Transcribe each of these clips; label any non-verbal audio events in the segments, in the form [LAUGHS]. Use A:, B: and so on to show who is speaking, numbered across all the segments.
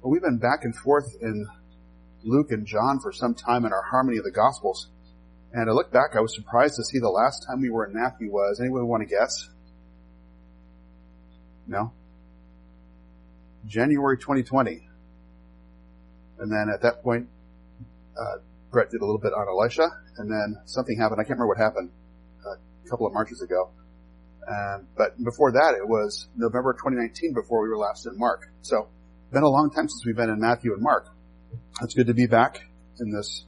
A: Well, we've been back and forth in Luke and John for some time in our harmony of the Gospels. And I look back, I was surprised to see the last time we were in Matthew was. Anyone want to guess? No? January 2020. And then at that point, uh, Brett did a little bit on Elisha, and then something happened. I can't remember what happened a couple of Marches ago. Um, but before that, it was November 2019 before we were last in Mark. So, been a long time since we've been in Matthew and Mark. It's good to be back in this,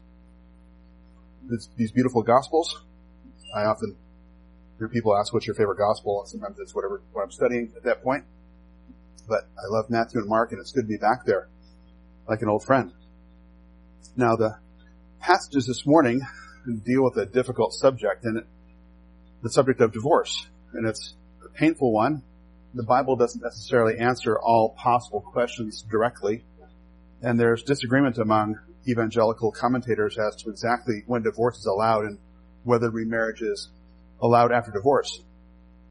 A: this these beautiful Gospels. I often hear people ask, "What's your favorite Gospel?" And Sometimes it's whatever what I'm studying at that point. But I love Matthew and Mark, and it's good to be back there, like an old friend. Now, the passages this morning deal with a difficult subject, and the subject of divorce and it's a painful one. The Bible doesn't necessarily answer all possible questions directly, and there's disagreement among evangelical commentators as to exactly when divorce is allowed and whether remarriage is allowed after divorce.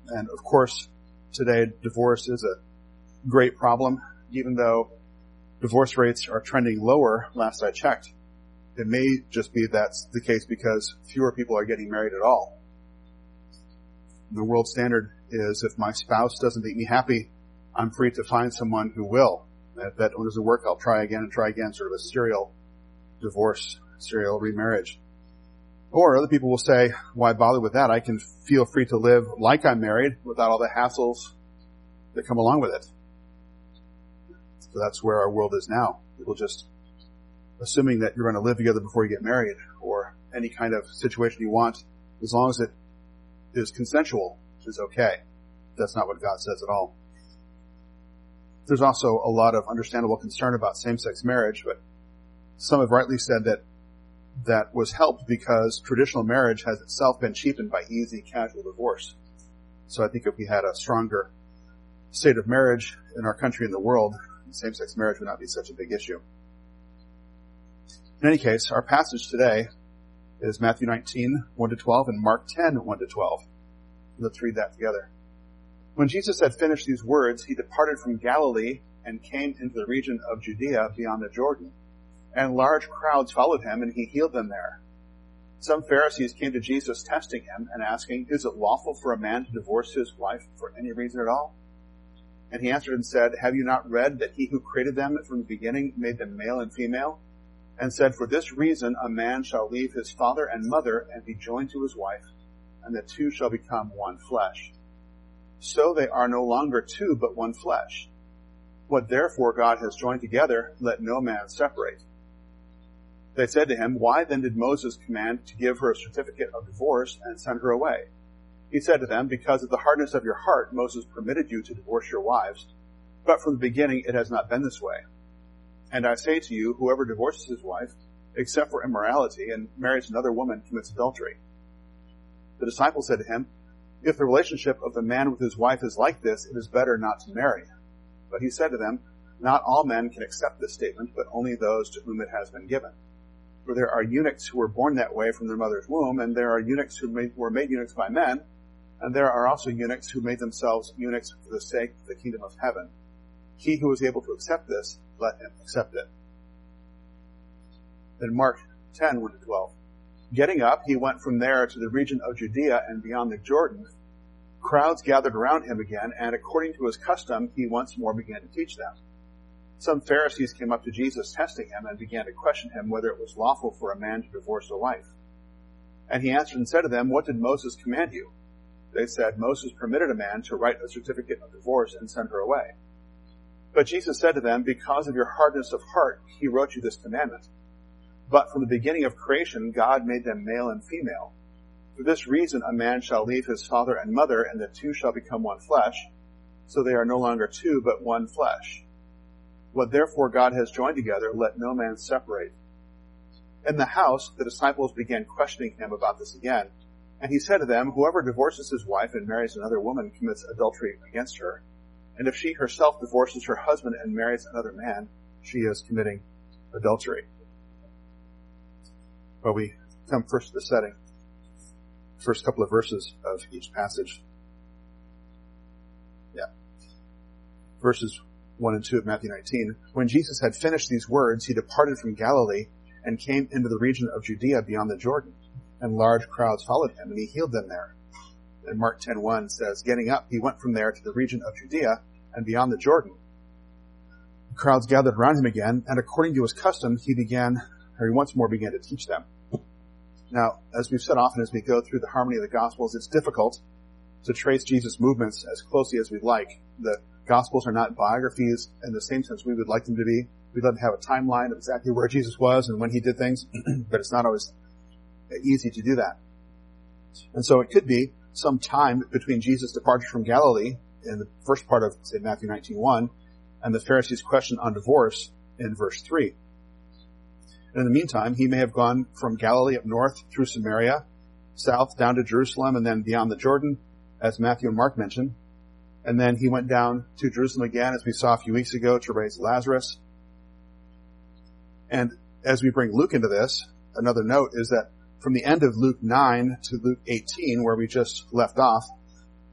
A: And of course, today divorce is a great problem, even though divorce rates are trending lower last I checked. It may just be that's the case because fewer people are getting married at all the world standard is if my spouse doesn't make me happy, I'm free to find someone who will. If that doesn't work, I'll try again and try again, sort of a serial divorce, serial remarriage. Or other people will say, why bother with that? I can feel free to live like I'm married without all the hassles that come along with it. So that's where our world is now. People just assuming that you're going to live together before you get married or any kind of situation you want, as long as it is consensual, which is okay. That's not what God says at all. There's also a lot of understandable concern about same-sex marriage, but some have rightly said that that was helped because traditional marriage has itself been cheapened by easy, casual divorce. So I think if we had a stronger state of marriage in our country and the world, same-sex marriage would not be such a big issue. In any case, our passage today is Matthew 19, 1 to 12, and Mark 10, 1 to 12. Let's read that together. When Jesus had finished these words, he departed from Galilee and came into the region of Judea beyond the Jordan. And large crowds followed him, and he healed them there. Some Pharisees came to Jesus testing him and asking, Is it lawful for a man to divorce his wife for any reason at all? And he answered and said, Have you not read that he who created them from the beginning made them male and female? And said, For this reason a man shall leave his father and mother and be joined to his wife, and the two shall become one flesh. So they are no longer two, but one flesh. What therefore God has joined together, let no man separate. They said to him, Why then did Moses command to give her a certificate of divorce and send her away? He said to them, Because of the hardness of your heart, Moses permitted you to divorce your wives, but from the beginning it has not been this way. And I say to you, whoever divorces his wife, except for immorality, and marries another woman commits adultery. The disciple said to him, If the relationship of the man with his wife is like this, it is better not to marry. But he said to them, Not all men can accept this statement, but only those to whom it has been given. For there are eunuchs who were born that way from their mother's womb, and there are eunuchs who made, were made eunuchs by men, and there are also eunuchs who made themselves eunuchs for the sake of the kingdom of heaven. He who is able to accept this, let him accept it. Then Mark 10, 1 to 12. Getting up, he went from there to the region of Judea and beyond the Jordan. Crowds gathered around him again, and according to his custom, he once more began to teach them. Some Pharisees came up to Jesus, testing him, and began to question him whether it was lawful for a man to divorce a wife. And he answered and said to them, What did Moses command you? They said, Moses permitted a man to write a certificate of divorce and send her away. But Jesus said to them, because of your hardness of heart, he wrote you this commandment. But from the beginning of creation, God made them male and female. For this reason, a man shall leave his father and mother, and the two shall become one flesh. So they are no longer two, but one flesh. What therefore God has joined together, let no man separate. In the house, the disciples began questioning him about this again. And he said to them, whoever divorces his wife and marries another woman commits adultery against her. And if she herself divorces her husband and marries another man, she is committing adultery. But we come first to the setting. First couple of verses of each passage. Yeah. Verses 1 and 2 of Matthew 19. When Jesus had finished these words, he departed from Galilee and came into the region of Judea beyond the Jordan. And large crowds followed him, and he healed them there. And Mark 10.1 says, Getting up, he went from there to the region of Judea and beyond the Jordan. The crowds gathered around him again, and according to his custom, he began, or he once more began to teach them. Now, as we've said often as we go through the harmony of the Gospels, it's difficult to trace Jesus' movements as closely as we'd like. The Gospels are not biographies in the same sense we would like them to be. We'd love to have a timeline of exactly where Jesus was and when he did things, [CLEARS THROAT] but it's not always easy to do that. And so it could be some time between Jesus' departure from Galilee in the first part of, say, Matthew 19.1 and the Pharisees' question on divorce in verse 3. And in the meantime, he may have gone from Galilee up north through Samaria, south down to Jerusalem, and then beyond the Jordan, as Matthew and Mark mentioned. And then he went down to Jerusalem again, as we saw a few weeks ago, to raise Lazarus. And as we bring Luke into this, another note is that from the end of Luke 9 to Luke 18, where we just left off,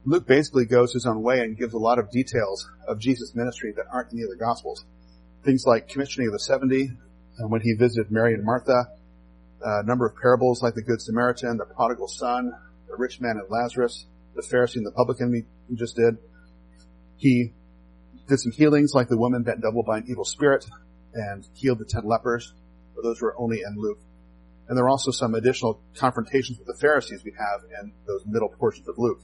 A: Luke basically goes his own way and gives a lot of details of Jesus' ministry that aren't in the other Gospels. Things like commissioning of the 70, uh, when he visited Mary and Martha, a number of parables like the Good Samaritan, the prodigal son, the rich man and Lazarus, the Pharisee and the publican we just did. He did some healings like the woman bent double by an evil spirit and healed the ten lepers, but those were only in Luke. And there are also some additional confrontations with the Pharisees we have in those middle portions of Luke.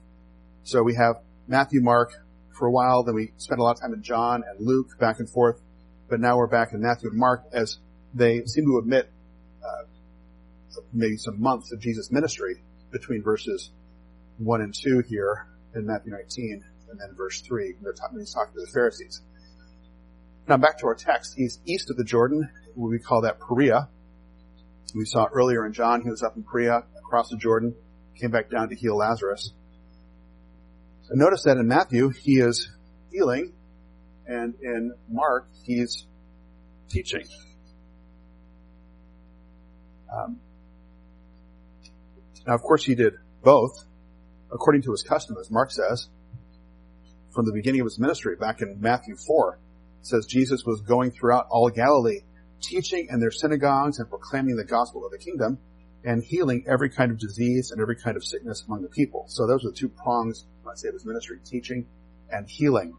A: So we have Matthew, Mark for a while, then we spent a lot of time in John and Luke back and forth, but now we're back in Matthew and Mark as they seem to admit uh, maybe some months of Jesus' ministry between verses 1 and 2 here in Matthew 19 and then verse 3 when he's talking to the Pharisees. Now back to our text. He's east of the Jordan. We call that Perea. We saw earlier in John, he was up in Perea, across the Jordan, came back down to heal Lazarus. Notice that in Matthew, he is healing, and in Mark, he's teaching. Um, now, of course, he did both, according to his custom, as Mark says, from the beginning of his ministry, back in Matthew 4, says Jesus was going throughout all Galilee, teaching in their synagogues and proclaiming the gospel of the kingdom and healing every kind of disease and every kind of sickness among the people. So those are the two prongs, let's say, of his ministry, teaching and healing.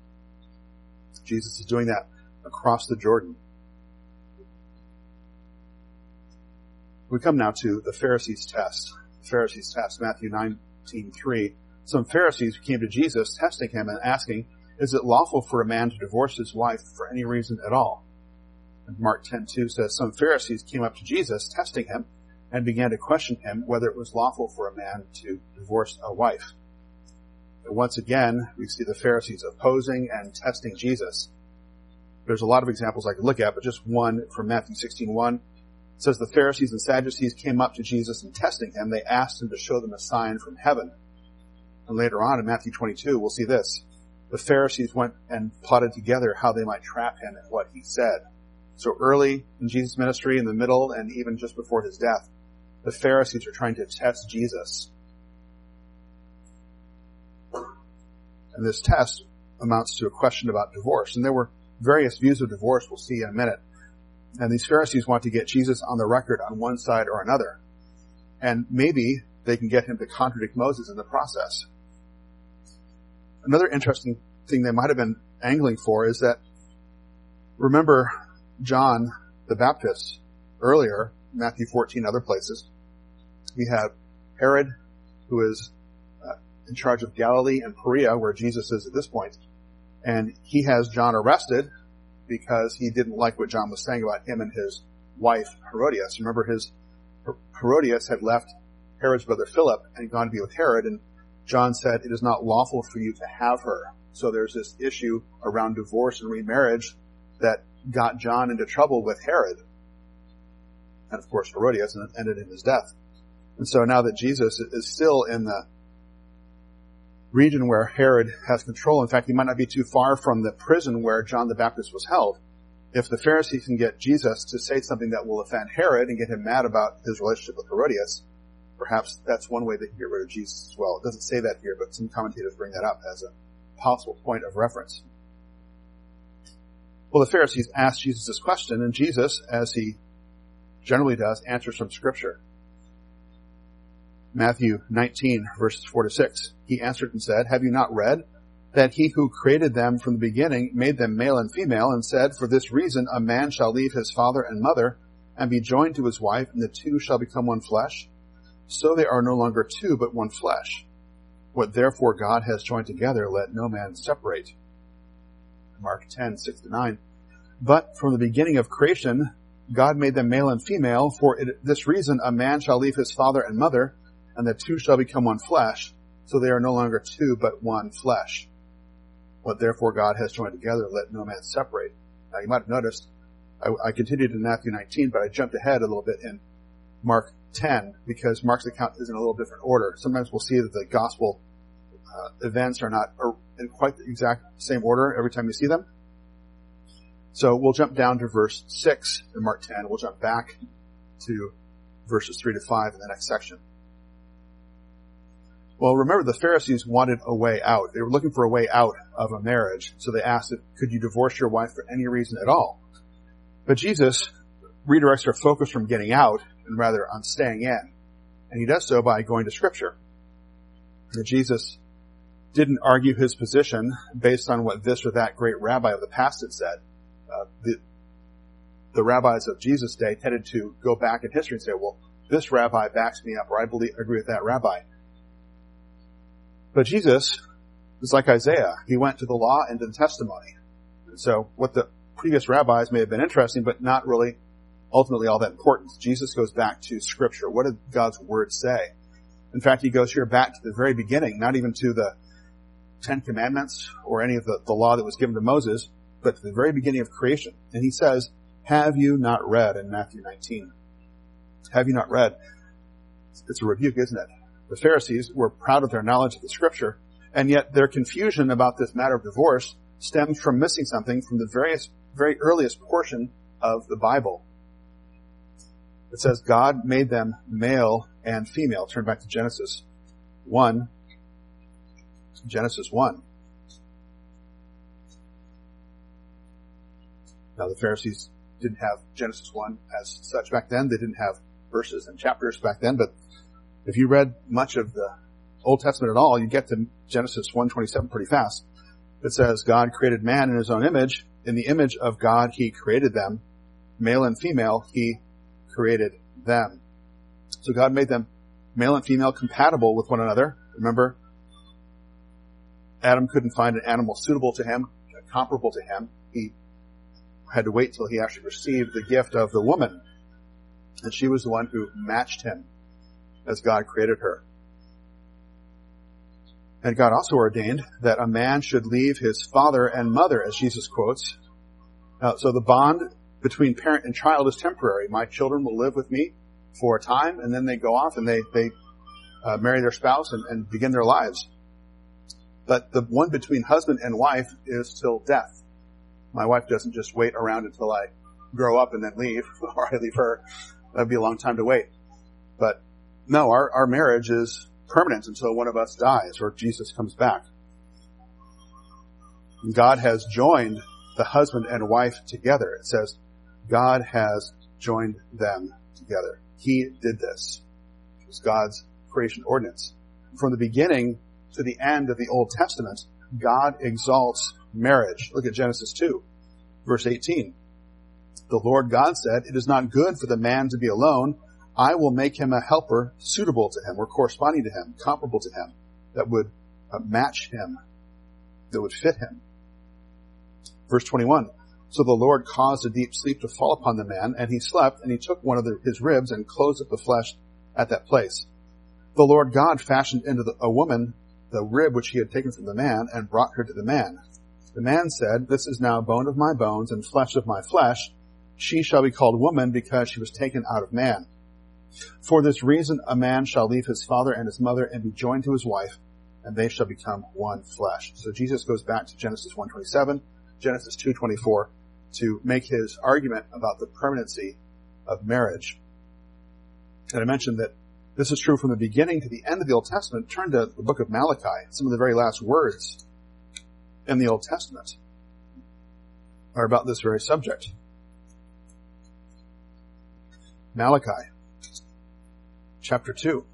A: Jesus is doing that across the Jordan. We come now to the Pharisees' test. The Pharisees' test, Matthew 19:3. Some Pharisees came to Jesus, testing him and asking, "Is it lawful for a man to divorce his wife for any reason at all?" And Mark 10:2 says, "Some Pharisees came up to Jesus, testing him, and began to question him whether it was lawful for a man to divorce a wife." Once again, we see the Pharisees opposing and testing Jesus. There's a lot of examples I could look at, but just one from Matthew 16:1 it says the Pharisees and Sadducees came up to Jesus and testing him, they asked him to show them a sign from heaven. And later on in Matthew 22, we'll see this. The Pharisees went and plotted together how they might trap him in what he said. So early in Jesus' ministry, in the middle, and even just before his death, the Pharisees are trying to test Jesus. And this test amounts to a question about divorce. And there were various views of divorce we'll see in a minute. And these Pharisees want to get Jesus on the record on one side or another. And maybe they can get him to contradict Moses in the process. Another interesting thing they might have been angling for is that remember John the Baptist earlier, Matthew 14, other places. We have Herod, who is uh, in charge of Galilee and Perea, where Jesus is at this point, and he has John arrested because he didn't like what John was saying about him and his wife Herodias. Remember his Herodias had left Herod's brother Philip and gone to be with Herod and John said it is not lawful for you to have her. So there's this issue around divorce and remarriage that got John into trouble with Herod. And of course Herodias ended in his death. And so now that Jesus is still in the region where Herod has control. In fact, he might not be too far from the prison where John the Baptist was held. If the Pharisees can get Jesus to say something that will offend Herod and get him mad about his relationship with Herodias, perhaps that's one way they can get rid of Jesus as well. It doesn't say that here, but some commentators bring that up as a possible point of reference. Well, the Pharisees asked Jesus this question, and Jesus, as he generally does, answers from Scripture. Matthew 19, verses 4 to 6. He answered and said, Have you not read that he who created them from the beginning made them male and female, and said, For this reason a man shall leave his father and mother, and be joined to his wife, and the two shall become one flesh? So they are no longer two, but one flesh. What therefore God has joined together, let no man separate. Mark 10, 6 to 9. But from the beginning of creation, God made them male and female. For it, this reason, a man shall leave his father and mother, and the two shall become one flesh. So they are no longer two, but one flesh. What therefore God has joined together, let no man separate. Now you might have noticed, I, I continued in Matthew 19, but I jumped ahead a little bit in Mark 10 because Mark's account is in a little different order. Sometimes we'll see that the gospel uh, events are not in quite the exact same order every time you see them. So we'll jump down to verse 6 in Mark 10. We'll jump back to verses 3 to 5 in the next section. Well, remember the Pharisees wanted a way out. They were looking for a way out of a marriage. So they asked, could you divorce your wife for any reason at all? But Jesus redirects their focus from getting out and rather on staying in. And he does so by going to scripture. That Jesus didn't argue his position based on what this or that great rabbi of the past had said. Uh, the, the rabbis of Jesus' day tended to go back in history and say, well, this rabbi backs me up, or I believe, agree with that rabbi. But Jesus is like Isaiah. He went to the law and to the testimony. So what the previous rabbis may have been interesting, but not really ultimately all that important. Jesus goes back to scripture. What did God's word say? In fact, he goes here back to the very beginning, not even to the Ten Commandments or any of the, the law that was given to Moses, but to the very beginning of creation. And he says, have you not read in Matthew 19? Have you not read? It's a rebuke, isn't it? The Pharisees were proud of their knowledge of the scripture, and yet their confusion about this matter of divorce stems from missing something from the various, very earliest portion of the Bible. It says God made them male and female. Turn back to Genesis 1, Genesis 1. Now the Pharisees didn't have Genesis 1 as such back then. They didn't have verses and chapters back then, but if you read much of the Old Testament at all, you get to Genesis 1:27 pretty fast. It says God created man in his own image. In the image of God, he created them. Male and female, he created them. So God made them male and female compatible with one another. Remember, Adam couldn't find an animal suitable to him, comparable to him. He had to wait till he actually received the gift of the woman. And she was the one who matched him as God created her. And God also ordained that a man should leave his father and mother, as Jesus quotes. Uh, so the bond between parent and child is temporary. My children will live with me for a time, and then they go off and they they uh, marry their spouse and, and begin their lives. But the one between husband and wife is till death. My wife doesn't just wait around until I grow up and then leave, [LAUGHS] or I leave her. That'd be a long time to wait. But no, our, our marriage is permanent until one of us dies or Jesus comes back. God has joined the husband and wife together. It says, God has joined them together. He did this. It was God's creation ordinance. From the beginning, to the end of the Old Testament, God exalts marriage. Look at Genesis 2, verse 18. The Lord God said, It is not good for the man to be alone. I will make him a helper suitable to him or corresponding to him, comparable to him, that would uh, match him, that would fit him. Verse 21. So the Lord caused a deep sleep to fall upon the man, and he slept, and he took one of the, his ribs and closed up the flesh at that place. The Lord God fashioned into the, a woman the rib which he had taken from the man and brought her to the man. The man said, This is now bone of my bones and flesh of my flesh. She shall be called woman because she was taken out of man. For this reason a man shall leave his father and his mother and be joined to his wife, and they shall become one flesh. So Jesus goes back to Genesis 127, Genesis 224 to make his argument about the permanency of marriage. And I mentioned that this is true from the beginning to the end of the Old Testament. Turn to the book of Malachi, some of the very last words in the Old Testament. are about this very subject. Malachi, chapter 2.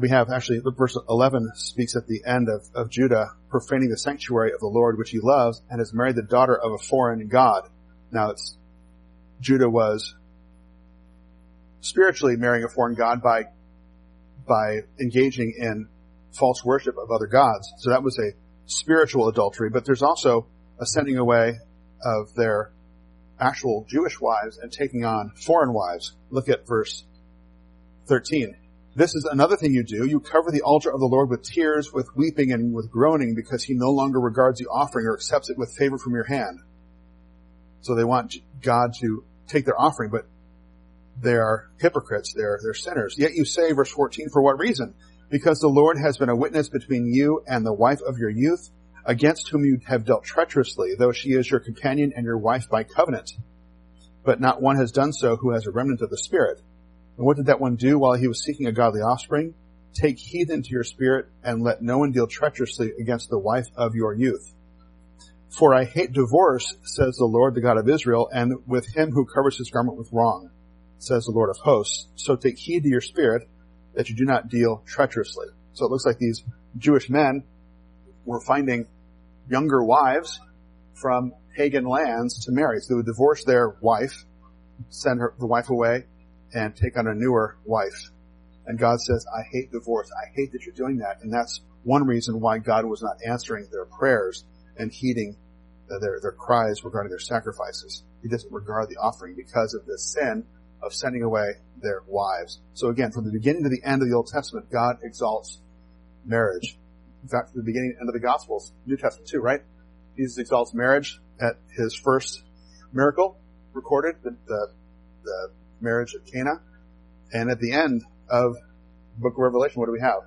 A: we have actually, verse 11 speaks at the end of, of Judah profaning the sanctuary of the Lord which he loves and has married the daughter of a foreign God. Now it's, Judah was spiritually marrying a foreign God by, by engaging in false worship of other gods. So that was a spiritual adultery, but there's also a sending away of their actual Jewish wives and taking on foreign wives. Look at verse 13. This is another thing you do. You cover the altar of the Lord with tears, with weeping, and with groaning because he no longer regards the offering or accepts it with favor from your hand. So they want God to take their offering, but they are hypocrites. They're, they're sinners. Yet you say, verse 14, for what reason? Because the Lord has been a witness between you and the wife of your youth, against whom you have dealt treacherously, though she is your companion and your wife by covenant. But not one has done so who has a remnant of the Spirit. And what did that one do while he was seeking a godly offspring? Take heed into your spirit and let no one deal treacherously against the wife of your youth. For I hate divorce, says the Lord, the God of Israel, and with him who covers his garment with wrong, says the Lord of hosts. So take heed to your spirit that you do not deal treacherously. So it looks like these Jewish men were finding younger wives from pagan lands to marry. So they would divorce their wife, send her, the wife away, and take on a newer wife. And God says, I hate divorce. I hate that you're doing that. And that's one reason why God was not answering their prayers and heeding uh, their, their cries regarding their sacrifices. He doesn't regard the offering because of the sin of sending away their wives. So again, from the beginning to the end of the Old Testament, God exalts marriage. From the beginning and end of the Gospels, New Testament too, right? Jesus exalts marriage at his first miracle recorded, the, the, the marriage at Cana. And at the end of the book of Revelation, what do we have?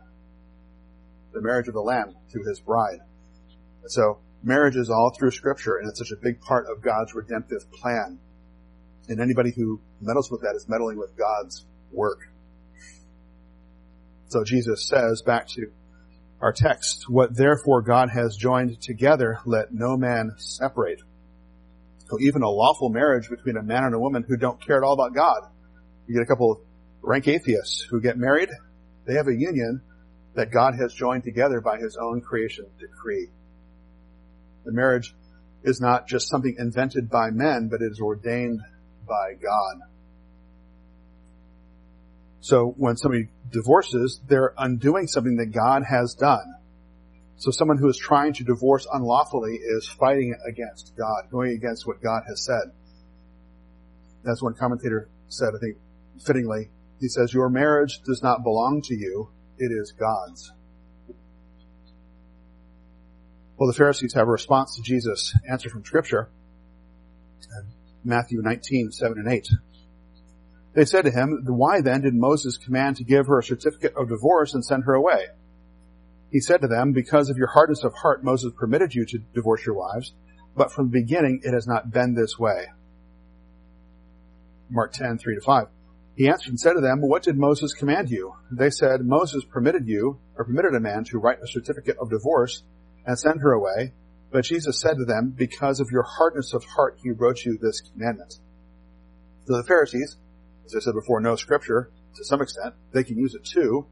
A: The marriage of the Lamb to his bride. So marriage is all through scripture and it's such a big part of God's redemptive plan. And anybody who meddles with that is meddling with God's work. So Jesus says back to our text, what therefore God has joined together, let no man separate. So even a lawful marriage between a man and a woman who don't care at all about God. You get a couple of rank atheists who get married. They have a union that God has joined together by his own creation decree. The marriage is not just something invented by men, but it is ordained by God. So when somebody divorces, they're undoing something that God has done. So someone who is trying to divorce unlawfully is fighting against God, going against what God has said. That's one commentator said, I think, fittingly. He says, your marriage does not belong to you, it is God's. Well, the Pharisees have a response to Jesus' answer from scripture. Matthew 19, 7 and 8. They said to him, why then did Moses command to give her a certificate of divorce and send her away? He said to them, because of your hardness of heart, Moses permitted you to divorce your wives, but from the beginning it has not been this way. Mark 10, 3 to 5. He answered and said to them, what did Moses command you? They said, Moses permitted you, or permitted a man to write a certificate of divorce and send her away. But Jesus said to them, because of your hardness of heart, he wrote you this commandment. So the Pharisees, as I said before, know scripture to some extent. They can use it too,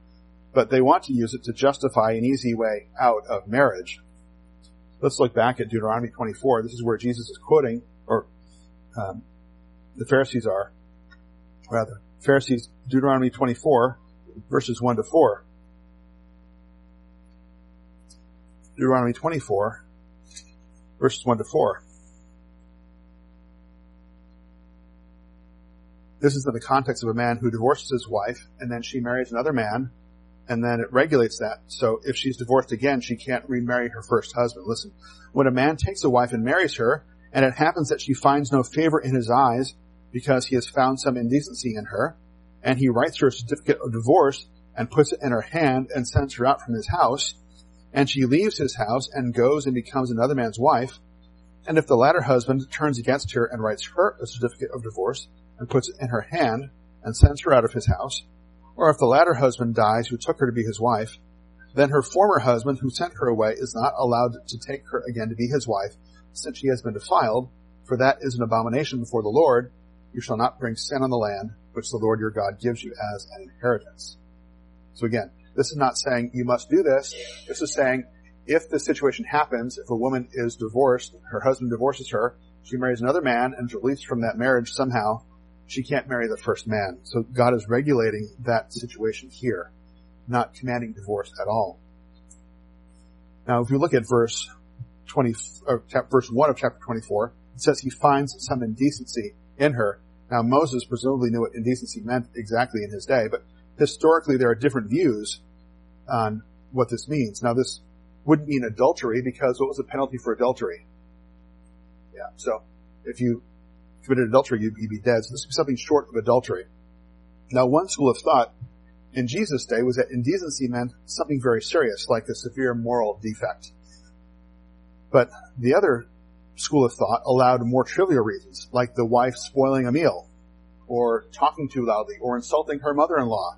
A: but they want to use it to justify an easy way out of marriage. Let's look back at Deuteronomy 24. This is where Jesus is quoting, or um, the Pharisees are, rather. Pharisees, Deuteronomy 24, verses 1 to 4. Deuteronomy 24, verses 1 to 4. This is in the context of a man who divorces his wife and then she marries another man and then it regulates that. So if she's divorced again, she can't remarry her first husband. Listen, when a man takes a wife and marries her, and it happens that she finds no favor in his eyes because he has found some indecency in her, and he writes her a certificate of divorce and puts it in her hand and sends her out from his house, and she leaves his house and goes and becomes another man's wife, and if the latter husband turns against her and writes her a certificate of divorce and puts it in her hand and sends her out of his house, or if the latter husband dies who took her to be his wife, then her former husband who sent her away is not allowed to take her again to be his wife, since she has been defiled, for that is an abomination before the Lord. You shall not bring sin on the land, which the Lord your God gives you as an inheritance. So again, this is not saying you must do this. This is saying if the situation happens, if a woman is divorced, her husband divorces her, she marries another man and is released from that marriage somehow, she can't marry the first man. So God is regulating that situation here, not commanding divorce at all. Now, if you look at verse 20, or verse 1 of chapter 24, it says he finds some indecency in her. Now, Moses presumably knew what indecency meant exactly in his day, but historically there are different views on what this means. Now, this wouldn't mean adultery because what was the penalty for adultery? Yeah, so if you committed adultery, you'd, you'd be dead. So this would be something short of adultery. Now, one school of thought in Jesus' day was that indecency meant something very serious, like a severe moral defect. But the other school of thought allowed more trivial reasons, like the wife spoiling a meal, or talking too loudly, or insulting her mother-in-law.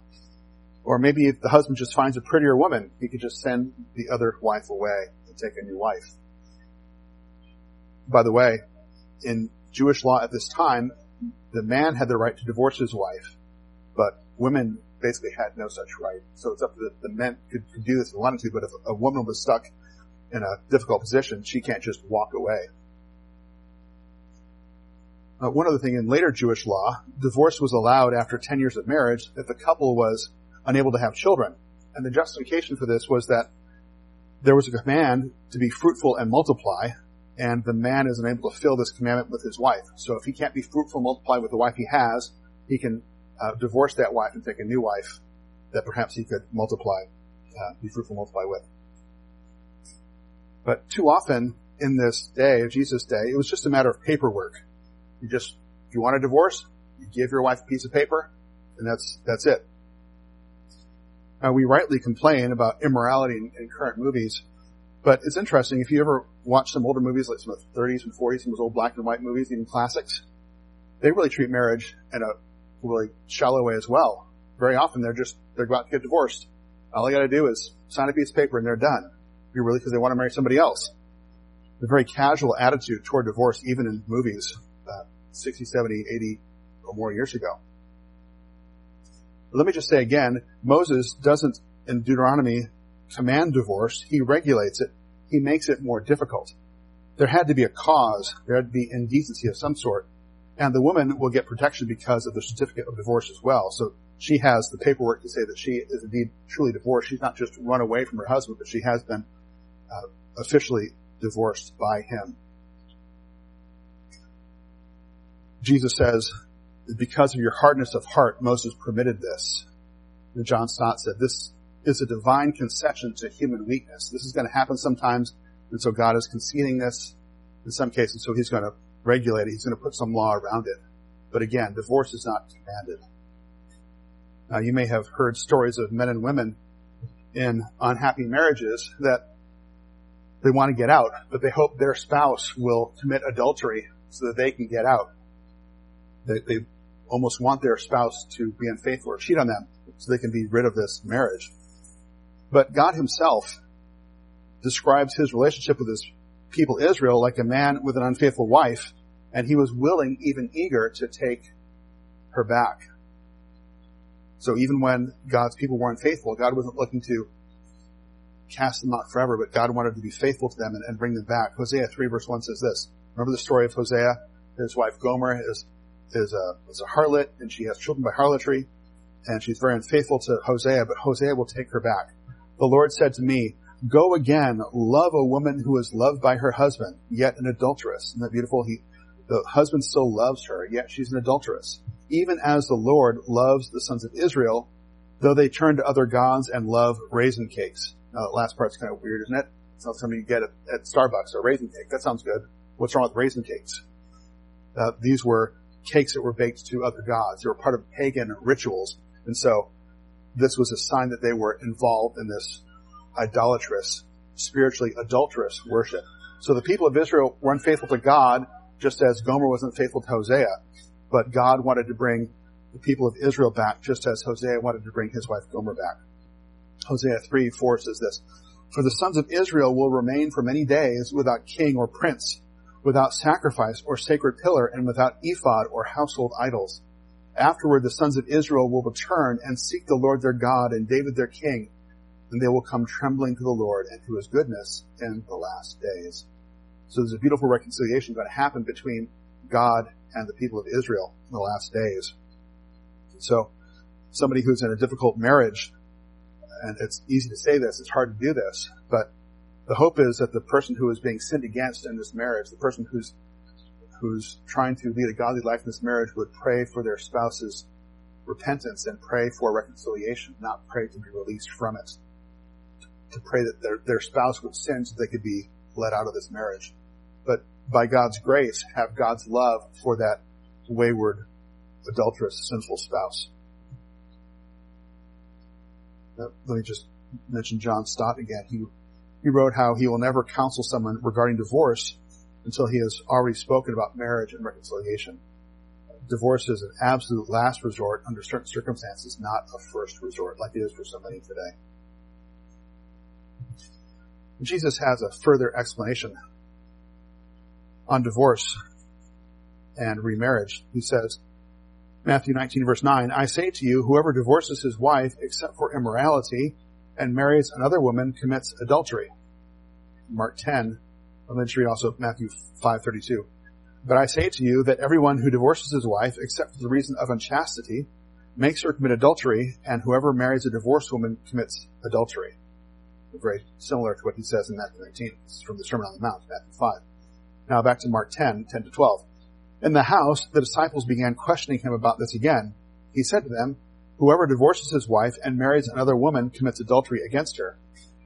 A: Or maybe if the husband just finds a prettier woman, he could just send the other wife away and take a new wife. By the way, in Jewish law at this time, the man had the right to divorce his wife, but women basically had no such right. So it's up to the, the men could, could do this wanted to, but if a woman was stuck in a difficult position, she can't just walk away. Uh, one other thing, in later Jewish law, divorce was allowed after 10 years of marriage if the couple was unable to have children. And the justification for this was that there was a command to be fruitful and multiply, and the man is unable to fill this commandment with his wife. So if he can't be fruitful multiply with the wife he has, he can uh, divorce that wife and take a new wife that perhaps he could multiply, uh, be fruitful multiply with. But too often in this day, of Jesus' day, it was just a matter of paperwork. You just, if you want a divorce, you give your wife a piece of paper, and that's, that's it. Uh, we rightly complain about immorality in, in current movies, but it's interesting, if you ever watch some older movies, like some of the 30s and 40s, some of those old black and white movies, even classics, they really treat marriage in a really shallow way as well. Very often they're just, they're about to get divorced. All they gotta do is sign a piece of paper and they're done. Be really because they want to marry somebody else. A very casual attitude toward divorce, even in movies, uh, 60, 70, 80 or more years ago. Let me just say again, Moses doesn't in Deuteronomy command divorce, he regulates it, he makes it more difficult. There had to be a cause, there had to be indecency of some sort, and the woman will get protection because of the certificate of divorce as well. So she has the paperwork to say that she is indeed truly divorced. She's not just run away from her husband, but she has been uh, officially divorced by him. Jesus says, because of your hardness of heart, Moses permitted this. And John Stott said, this is a divine concession to human weakness. This is going to happen sometimes, and so God is conceding this in some cases, so he's going to regulate it. He's going to put some law around it. But again, divorce is not commanded. Now, you may have heard stories of men and women in unhappy marriages that they want to get out, but they hope their spouse will commit adultery so that they can get out. They, they almost want their spouse to be unfaithful or cheat on them so they can be rid of this marriage. But God himself describes his relationship with his people Israel like a man with an unfaithful wife, and he was willing, even eager, to take her back. So even when God's people weren't faithful, God wasn't looking to cast them out forever, but God wanted to be faithful to them and, and, bring them back. Hosea 3 verse 1 says this. Remember the story of Hosea? His wife Gomer is, is a, is a harlot and she has children by harlotry and she's very unfaithful to Hosea, but Hosea will take her back. The Lord said to me, go again, love a woman who is loved by her husband, yet an adulteress. Isn't that beautiful? He, the husband still loves her, yet she's an adulteress. Even as the Lord loves the sons of Israel, though they turn to other gods and love raisin cakes. Now, that last part's kind of weird, isn't it? It's not something you get at, at Starbucks, or raisin cake. That sounds good. What's wrong with raisin cakes? Uh, these were cakes that were baked to other gods. They were part of pagan rituals. And so this was a sign that they were involved in this idolatrous, spiritually adulterous worship. So the people of Israel were unfaithful to God, just as Gomer wasn't faithful to Hosea. But God wanted to bring the people of Israel back, just as Hosea wanted to bring his wife Gomer back. Hosea 3, 4 says this, For the sons of Israel will remain for many days without king or prince, without sacrifice or sacred pillar, and without ephod or household idols. Afterward the sons of Israel will return and seek the Lord their God and David their king, and they will come trembling to the Lord and to his goodness in the last days. So there's a beautiful reconciliation going to happen between God and the people of Israel in the last days. So somebody who's in a difficult marriage, and it's easy to say this, it's hard to do this, but the hope is that the person who is being sinned against in this marriage, the person who's who's trying to lead a godly life in this marriage would pray for their spouse's repentance and pray for reconciliation, not pray to be released from it. To pray that their, their spouse would sin so they could be let out of this marriage. But by God's grace, have God's love for that wayward, adulterous, sinful spouse. Now, let me just mention John Stott again. He, he wrote how he will never counsel someone regarding divorce until he has already spoken about marriage and reconciliation. Divorce is an absolute last resort under certain circumstances, not a first resort like it is for so many today. Jesus has a further explanation on divorce and remarriage. He says, Matthew 19 verse 9, I say to you, whoever divorces his wife except for immorality and marries another woman commits adultery. Mark 10, let me just read also Matthew 5:32. But I say to you that everyone who divorces his wife except for the reason of unchastity makes her commit adultery, and whoever marries a divorced woman commits adultery. Very similar to what he says in Matthew 19. This is from the Sermon on the Mount, Matthew 5. Now back to Mark 10, 10 to 12. In the house, the disciples began questioning him about this again. He said to them, Whoever divorces his wife and marries another woman commits adultery against her.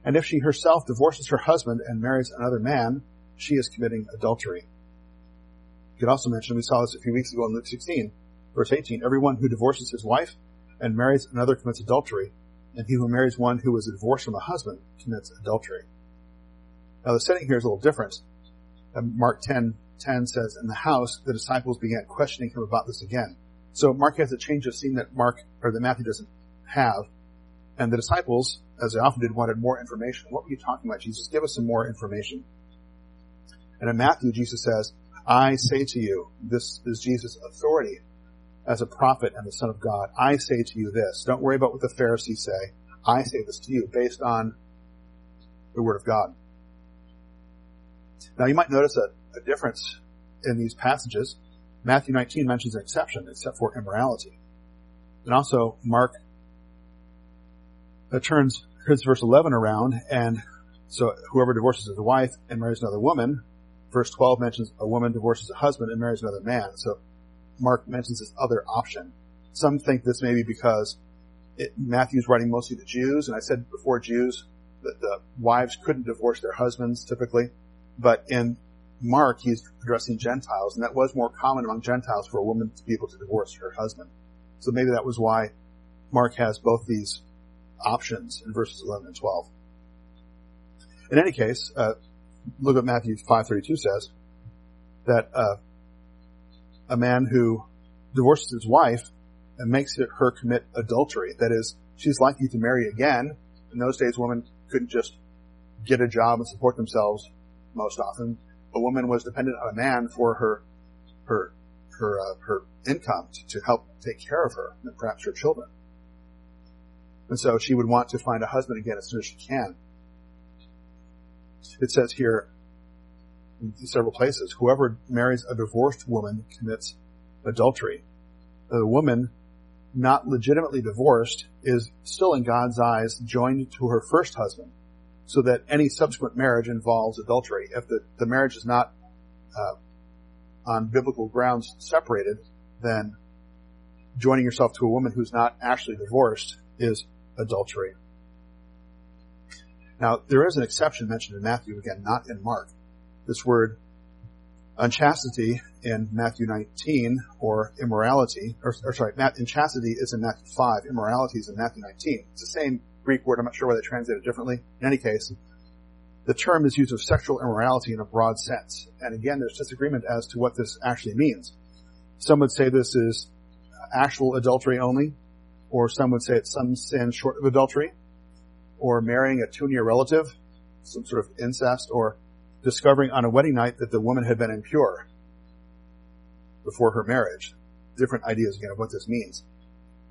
A: And if she herself divorces her husband and marries another man, she is committing adultery. You could also mention, we saw this a few weeks ago in Luke 16, verse 18, everyone who divorces his wife and marries another commits adultery, and he who marries one who is divorced from a husband commits adultery. Now the setting here is a little different. Mark 10, 10 says, in the house, the disciples began questioning him about this again. So Mark has a change of scene that Mark, or that Matthew doesn't have. And the disciples, as they often did, wanted more information. What were you talking about, Jesus? Give us some more information. And in Matthew, Jesus says, I say to you, this is Jesus' authority as a prophet and the Son of God. I say to you this. Don't worry about what the Pharisees say. I say this to you based on the Word of God. Now you might notice a, a difference in these passages. Matthew 19 mentions an exception, except for immorality. And also Mark uh, turns, turns verse 11 around and so whoever divorces his wife and marries another woman, verse 12 mentions a woman divorces a husband and marries another man. So Mark mentions this other option. Some think this may be because it, Matthew's writing mostly to Jews, and I said before Jews that the wives couldn't divorce their husbands typically, but in Mark he's addressing Gentiles, and that was more common among Gentiles for a woman to be able to divorce her husband. So maybe that was why Mark has both these options in verses 11 and 12. In any case, uh, look at Matthew 5:32 says that uh, a man who divorces his wife and makes her commit adultery. That is, she's likely to marry again. In those days, women couldn't just get a job and support themselves most often. A woman was dependent on a man for her her her uh, her income to, to help take care of her and perhaps her children. And so she would want to find a husband again as soon as she can. It says here in several places, whoever marries a divorced woman commits adultery. The woman not legitimately divorced is still in God's eyes joined to her first husband so that any subsequent marriage involves adultery. If the, the marriage is not uh, on biblical grounds separated, then joining yourself to a woman who's not actually divorced is adultery. Now, there is an exception mentioned in Matthew, again, not in Mark. This word unchastity in Matthew 19, or immorality, or, or sorry, unchastity is in Matthew 5, immorality is in Matthew 19. It's the same Greek word, I'm not sure why they translate it differently. In any case, the term is used of sexual immorality in a broad sense. And again, there's disagreement as to what this actually means. Some would say this is actual adultery only, or some would say it's some sin short of adultery or marrying a near relative, some sort of incest, or discovering on a wedding night that the woman had been impure before her marriage. Different ideas again of what this means.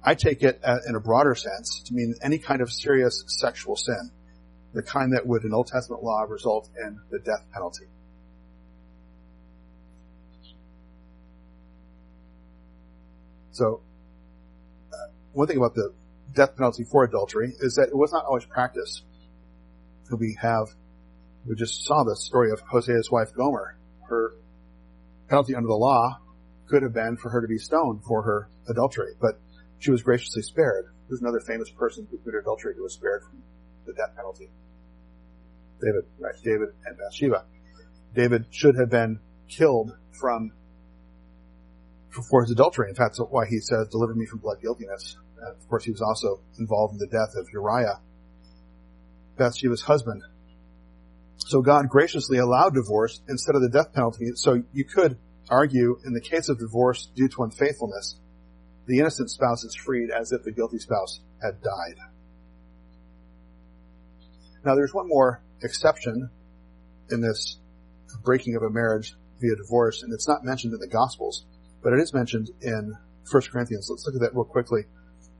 A: I take it in a broader sense to mean any kind of serious sexual sin, the kind that would in Old Testament law result in the death penalty. So, uh, one thing about the death penalty for adultery is that it was not always practiced. We have, we just saw the story of Hosea's wife Gomer. Her penalty under the law could have been for her to be stoned for her adultery, but she was graciously spared. There's another famous person who committed adultery who was spared from the death penalty. David, right? David and Bathsheba. David should have been killed from for his adultery. In fact, that's why he says, "Deliver me from blood guiltiness." Uh, of course, he was also involved in the death of Uriah, Bathsheba's husband. So God graciously allowed divorce instead of the death penalty. So you could argue, in the case of divorce due to unfaithfulness, the innocent spouse is freed as if the guilty spouse had died. Now, there's one more exception in this breaking of a marriage via divorce, and it's not mentioned in the Gospels, but it is mentioned in 1 Corinthians. Let's look at that real quickly.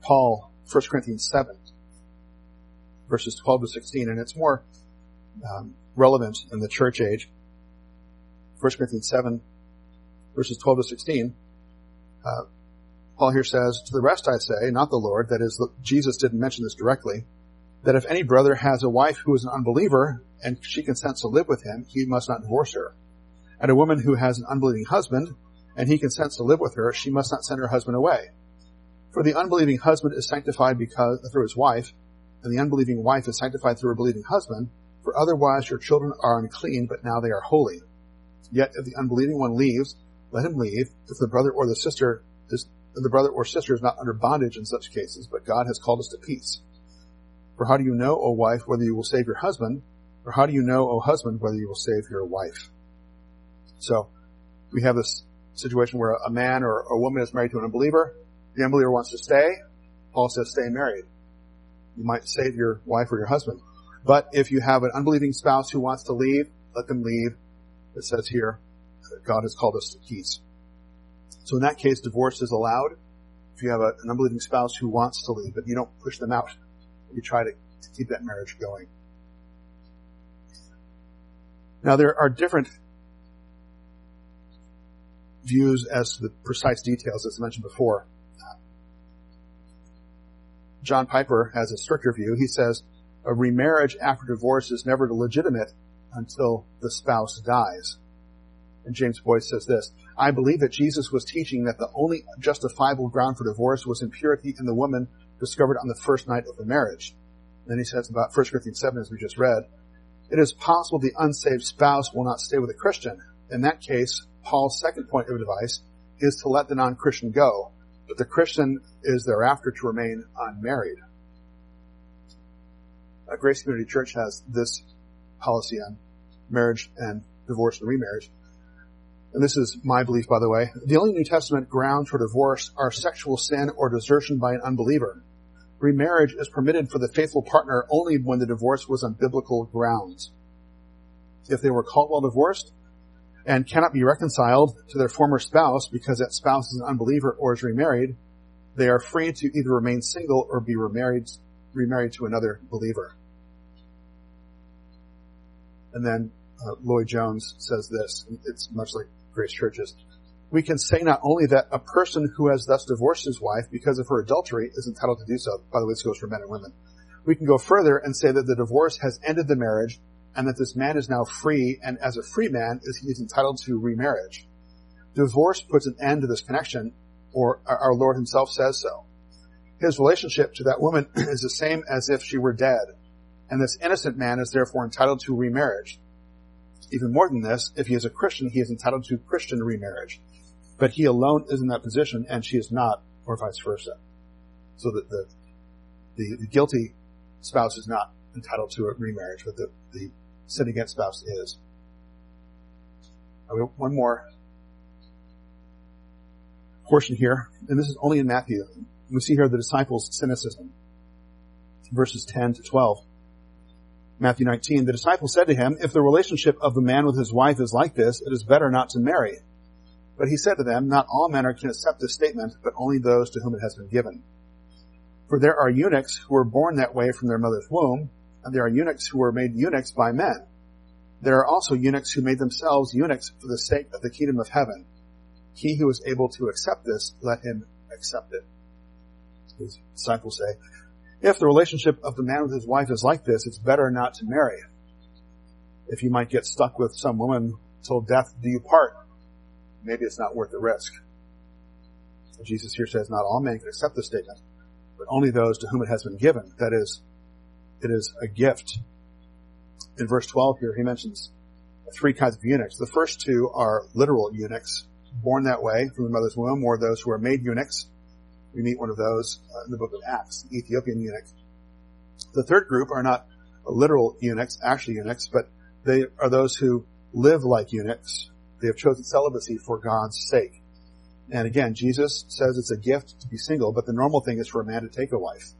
A: Paul, 1 Corinthians 7, verses 12 to 16, and it's more um, relevant in the church age. 1 Corinthians 7, verses 12 to 16. Uh, Paul here says, To the rest I say, not the Lord, that is, Jesus didn't mention this directly, that if any brother has a wife who is an unbeliever and she consents to live with him, he must not divorce her. And a woman who has an unbelieving husband and he consents to live with her, she must not send her husband away. For the unbelieving husband is sanctified because through his wife, and the unbelieving wife is sanctified through her believing husband, for otherwise your children are unclean, but now they are holy. Yet if the unbelieving one leaves, let him leave. If the brother or the sister is, the brother or sister is not under bondage in such cases, but God has called us to peace. For how do you know, O wife, whether you will save your husband? Or how do you know, O husband, whether you will save your wife? So, we have this situation where a man or a woman is married to an unbeliever. The unbeliever wants to stay. Paul says stay married. You might save your wife or your husband. But if you have an unbelieving spouse who wants to leave, let them leave. It says here, God has called us to peace. So in that case, divorce is allowed. If you have a, an unbelieving spouse who wants to leave, but you don't push them out. You try to, to keep that marriage going. Now there are different views as to the precise details as mentioned before. John Piper has a stricter view. He says a remarriage after divorce is never legitimate until the spouse dies. And James Boice says this, I believe that Jesus was teaching that the only justifiable ground for divorce was impurity in the woman discovered on the first night of the marriage. Then he says about 1 Corinthians 7 as we just read, it is possible the unsaved spouse will not stay with a Christian. In that case, Paul's second point of advice is to let the non-Christian go, but the Christian is thereafter to remain unmarried. A Grace Community Church has this policy on marriage and divorce and remarriage. And this is my belief, by the way. The only New Testament grounds for divorce are sexual sin or desertion by an unbeliever. Remarriage is permitted for the faithful partner only when the divorce was on biblical grounds. If they were caught while divorced, and cannot be reconciled to their former spouse because that spouse is an unbeliever or is remarried, they are free to either remain single or be remarried, remarried to another believer. And then uh, Lloyd Jones says this, it's much like Grace Churches. We can say not only that a person who has thus divorced his wife because of her adultery is entitled to do so, by the way, this goes for men and women. We can go further and say that the divorce has ended the marriage and that this man is now free, and as a free man, is he is entitled to remarriage. Divorce puts an end to this connection, or our Lord himself says so. His relationship to that woman [CLEARS THROAT] is the same as if she were dead, and this innocent man is therefore entitled to remarriage. Even more than this, if he is a Christian, he is entitled to Christian remarriage. But he alone is in that position, and she is not, or vice versa. So that the, the, the guilty spouse is not entitled to a remarriage, but the, the sin against spouse is. One more portion here, and this is only in Matthew. We see here the disciples' cynicism. Verses 10 to 12. Matthew 19, the disciples said to him, if the relationship of the man with his wife is like this, it is better not to marry. But he said to them, not all men are can accept this statement, but only those to whom it has been given. For there are eunuchs who are born that way from their mother's womb, there are eunuchs who were made eunuchs by men. There are also eunuchs who made themselves eunuchs for the sake of the kingdom of heaven. He who is able to accept this, let him accept it. His disciples say, if the relationship of the man with his wife is like this, it's better not to marry. If you might get stuck with some woman till death do you part, maybe it's not worth the risk. Jesus here says not all men can accept this statement, but only those to whom it has been given. That is, it is a gift. In verse 12 here, he mentions three kinds of eunuchs. The first two are literal eunuchs, born that way from the mother's womb, or those who are made eunuchs. We meet one of those uh, in the book of Acts, the Ethiopian eunuch. The third group are not literal eunuchs, actually eunuchs, but they are those who live like eunuchs. They have chosen celibacy for God's sake. And again, Jesus says it's a gift to be single, but the normal thing is for a man to take a wife.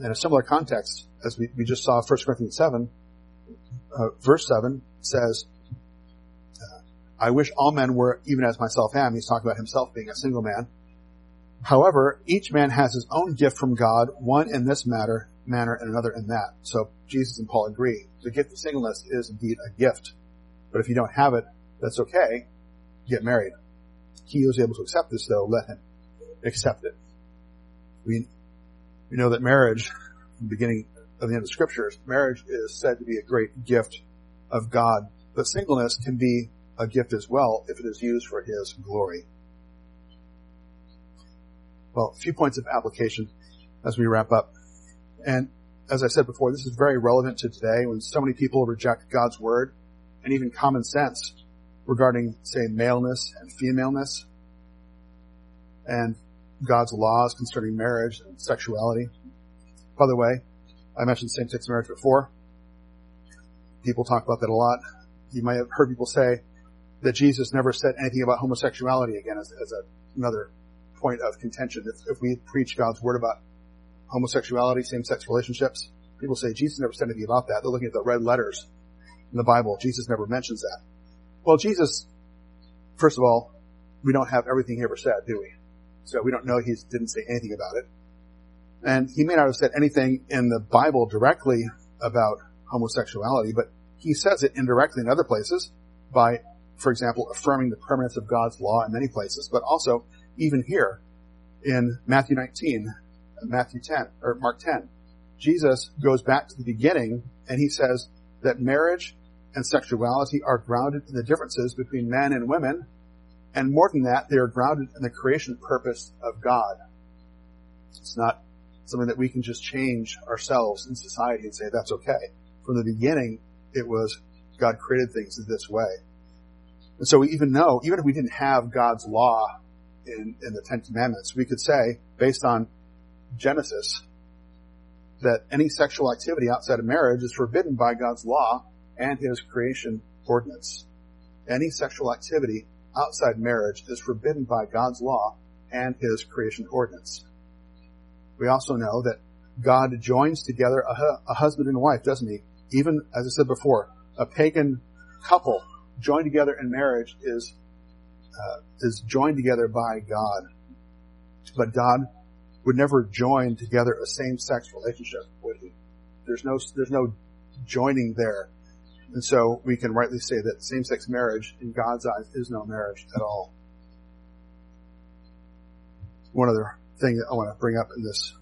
A: In a similar context, as we, we just saw 1 Corinthians 7, uh, verse 7 says, uh, I wish all men were even as myself am. He's talking about himself being a single man. However, each man has his own gift from God, one in this matter, manner and another in that. So Jesus and Paul agree. The gift of singleness is indeed a gift. But if you don't have it, that's okay. Get married. He who is able to accept this though, let him accept it. We, we know that marriage, beginning of the end of scriptures, marriage is said to be a great gift of God, but singleness can be a gift as well if it is used for His glory. Well, a few points of application as we wrap up. And as I said before, this is very relevant to today when so many people reject God's word and even common sense regarding, say, maleness and femaleness and God's laws concerning marriage and sexuality. By the way, I mentioned same-sex marriage before. People talk about that a lot. You might have heard people say that Jesus never said anything about homosexuality again as, as a, another point of contention. If, if we preach God's word about homosexuality, same-sex relationships, people say Jesus never said anything about that. They're looking at the red letters in the Bible. Jesus never mentions that. Well, Jesus, first of all, we don't have everything he ever said, do we? So we don't know he didn't say anything about it. And he may not have said anything in the Bible directly about homosexuality, but he says it indirectly in other places by, for example, affirming the permanence of God's law in many places, but also even here in Matthew 19, Matthew 10, or Mark 10. Jesus goes back to the beginning and he says that marriage and sexuality are grounded in the differences between men and women, and more than that, they are grounded in the creation purpose of God. It's not something that we can just change ourselves in society and say that's okay. From the beginning, it was God created things in this way. And so we even know, even if we didn't have God's law in, in the Ten Commandments, we could say, based on Genesis, that any sexual activity outside of marriage is forbidden by God's law and His creation ordinance. Any sexual activity outside marriage is forbidden by God's law and His creation ordinance. We also know that God joins together a, a husband and wife, doesn't He? Even, as I said before, a pagan couple joined together in marriage is uh, is joined together by God. But God would never join together a same-sex relationship, would He? There's no there's no joining there, and so we can rightly say that same-sex marriage, in God's eyes, is no marriage at all. One other thing that I want to bring up in this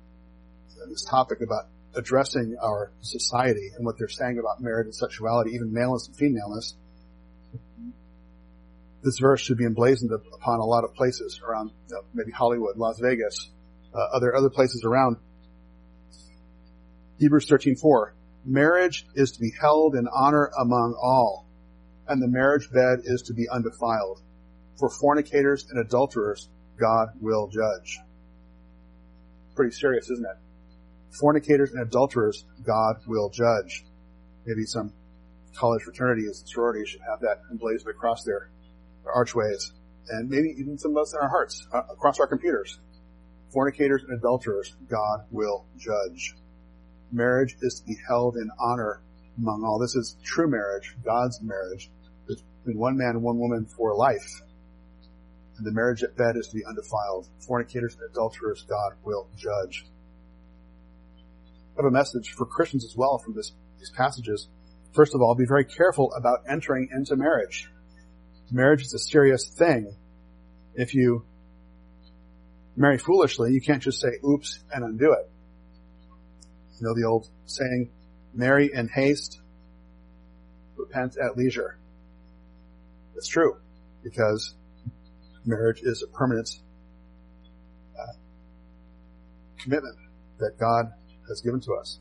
A: in this topic about addressing our society and what they're saying about marriage and sexuality, even maleness and femaleness, this verse should be emblazoned upon a lot of places around you know, maybe Hollywood, Las Vegas, uh, other other places around. Hebrews 13:4 Marriage is to be held in honor among all, and the marriage bed is to be undefiled. For fornicators and adulterers, God will judge. Pretty serious, isn't it? Fornicators and adulterers, God will judge. Maybe some college fraternities and sororities should have that emblazoned across their archways, and maybe even some of us in our hearts, uh, across our computers. Fornicators and adulterers, God will judge. Marriage is to be held in honor among all. This is true marriage, God's marriage, between one man and one woman for life. And the marriage bed is to be undefiled. Fornicators and adulterers God will judge. I have a message for Christians as well from this, these passages. First of all, be very careful about entering into marriage. Marriage is a serious thing. If you marry foolishly, you can't just say oops and undo it. You know the old saying, marry in haste, repent at leisure. It's true because marriage is a permanent uh, commitment that God has given to us.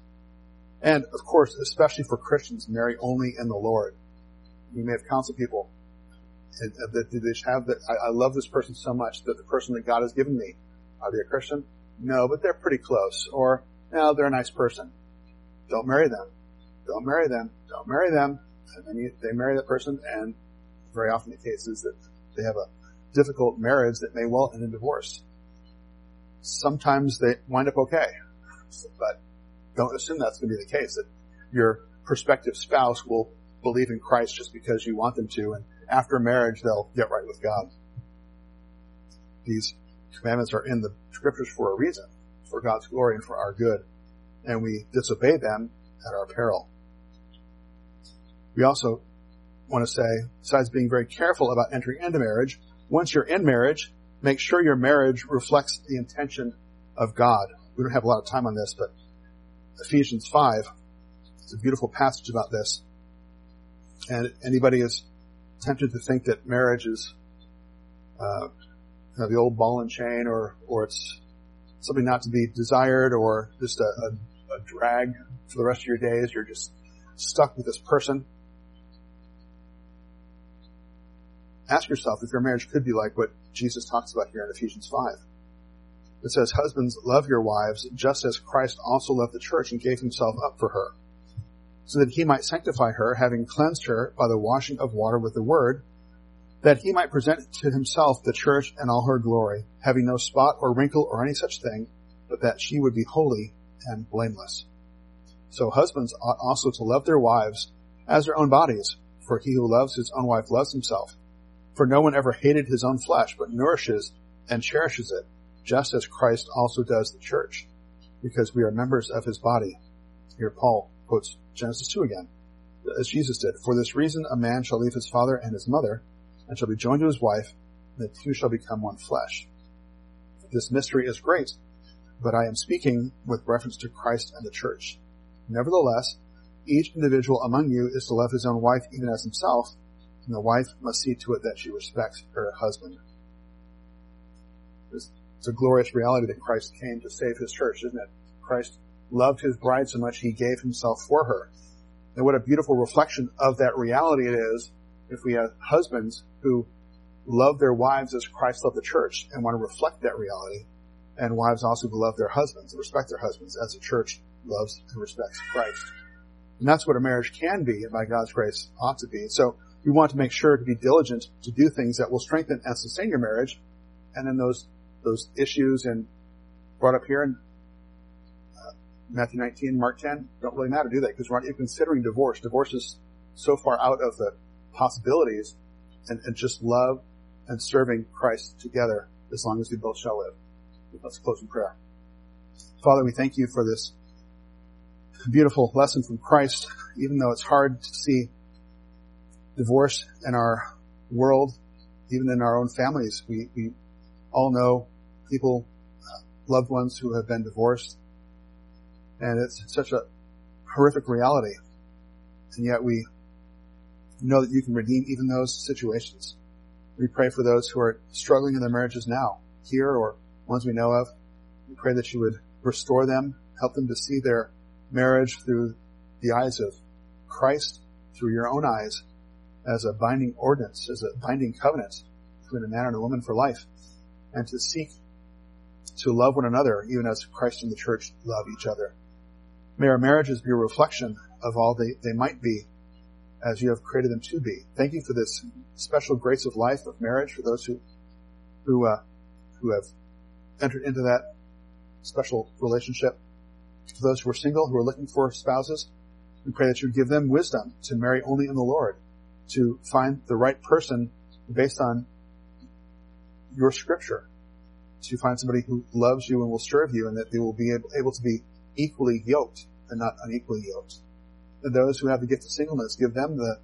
A: And of course, especially for Christians, marry only in the Lord. You may have counseled people that they have that I, I love this person so much that the person that God has given me, are they a Christian? No, but they're pretty close. Or, no, they're a nice person. Don't marry them. Don't marry them. Don't marry them. And then you, they marry that person and very often the case is that they have a difficult marriage that may well end in divorce. Sometimes they wind up okay, but don't assume that's going to be the case, that your prospective spouse will believe in Christ just because you want them to, and after marriage they'll get right with God. These commandments are in the scriptures for a reason, for God's glory and for our good, and we disobey them at our peril. We also want to say, besides being very careful about entering into marriage, once you're in marriage, make sure your marriage reflects the intention of God. We don't have a lot of time on this, but Ephesians 5 is a beautiful passage about this. And anybody is tempted to think that marriage is uh, you know, the old ball and chain, or or it's something not to be desired, or just a, a, a drag for the rest of your days. You're just stuck with this person. ask yourself if your marriage could be like what Jesus talks about here in Ephesians 5. It says, Husbands, love your wives, just as Christ also loved the church and gave himself up for her, so that he might sanctify her, having cleansed her by the washing of water with the word, that he might present to himself the church and all her glory, having no spot or wrinkle or any such thing, but that she would be holy and blameless. So husbands ought also to love their wives as their own bodies, for he who loves his own wife loves himself. For no one ever hated his own flesh, but nourishes and cherishes it, just as Christ also does the church, because we are members of his body. Here Paul quotes Genesis 2 again, as Jesus did. For this reason a man shall leave his father and his mother, and shall be joined to his wife, and the two shall become one flesh. This mystery is great, but I am speaking with reference to Christ and the church. Nevertheless, each individual among you is to love his own wife even as himself, and the wife must see to it that she respects her husband. It's a glorious reality that Christ came to save his church, isn't it? Christ loved his bride so much he gave himself for her. And what a beautiful reflection of that reality it is if we have husbands who love their wives as Christ loved the church and want to reflect that reality, and wives also who love their husbands and respect their husbands as the church loves and respects Christ. And that's what a marriage can be, and by God's grace ought to be. So we want to make sure to be diligent to do things that will strengthen and sustain your marriage. And then those, those issues and brought up here in uh, Matthew 19, Mark 10 don't really matter, do they? Because we're not even considering divorce. Divorce is so far out of the possibilities and, and just love and serving Christ together as long as we both shall live. Let's close in prayer. Father, we thank you for this beautiful lesson from Christ, even though it's hard to see divorce in our world, even in our own families. We, we all know people, uh, loved ones who have been divorced. And it's such a horrific reality. And yet we know that you can redeem even those situations. We pray for those who are struggling in their marriages now, here or ones we know of. We pray that you would restore them, help them to see their marriage through the eyes of Christ, through your own eyes, as a binding ordinance, as a binding covenant between a man and a woman for life, and to seek to love one another even as Christ and the church love each other. May our marriages be a reflection of all they, they might be as you have created them to be. Thank you for this special grace of life of marriage for those who who uh, who have entered into that special relationship. For those who are single, who are looking for spouses, we pray that you give them wisdom to marry only in the Lord, to find the right person based on your scripture, to find somebody who loves you and will serve you and that they will be able to be equally yoked and not unequally yoked. Those who have the gift of singleness, give them the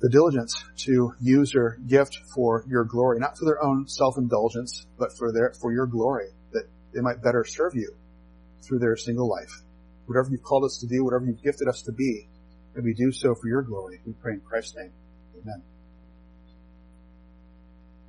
A: the diligence to use their gift for your glory, not for their own self-indulgence, but for their, for your glory, that they might better serve you through their single life. Whatever you've called us to do, whatever you've gifted us to be, may we do so for your glory. We pray in Christ's name. Amen.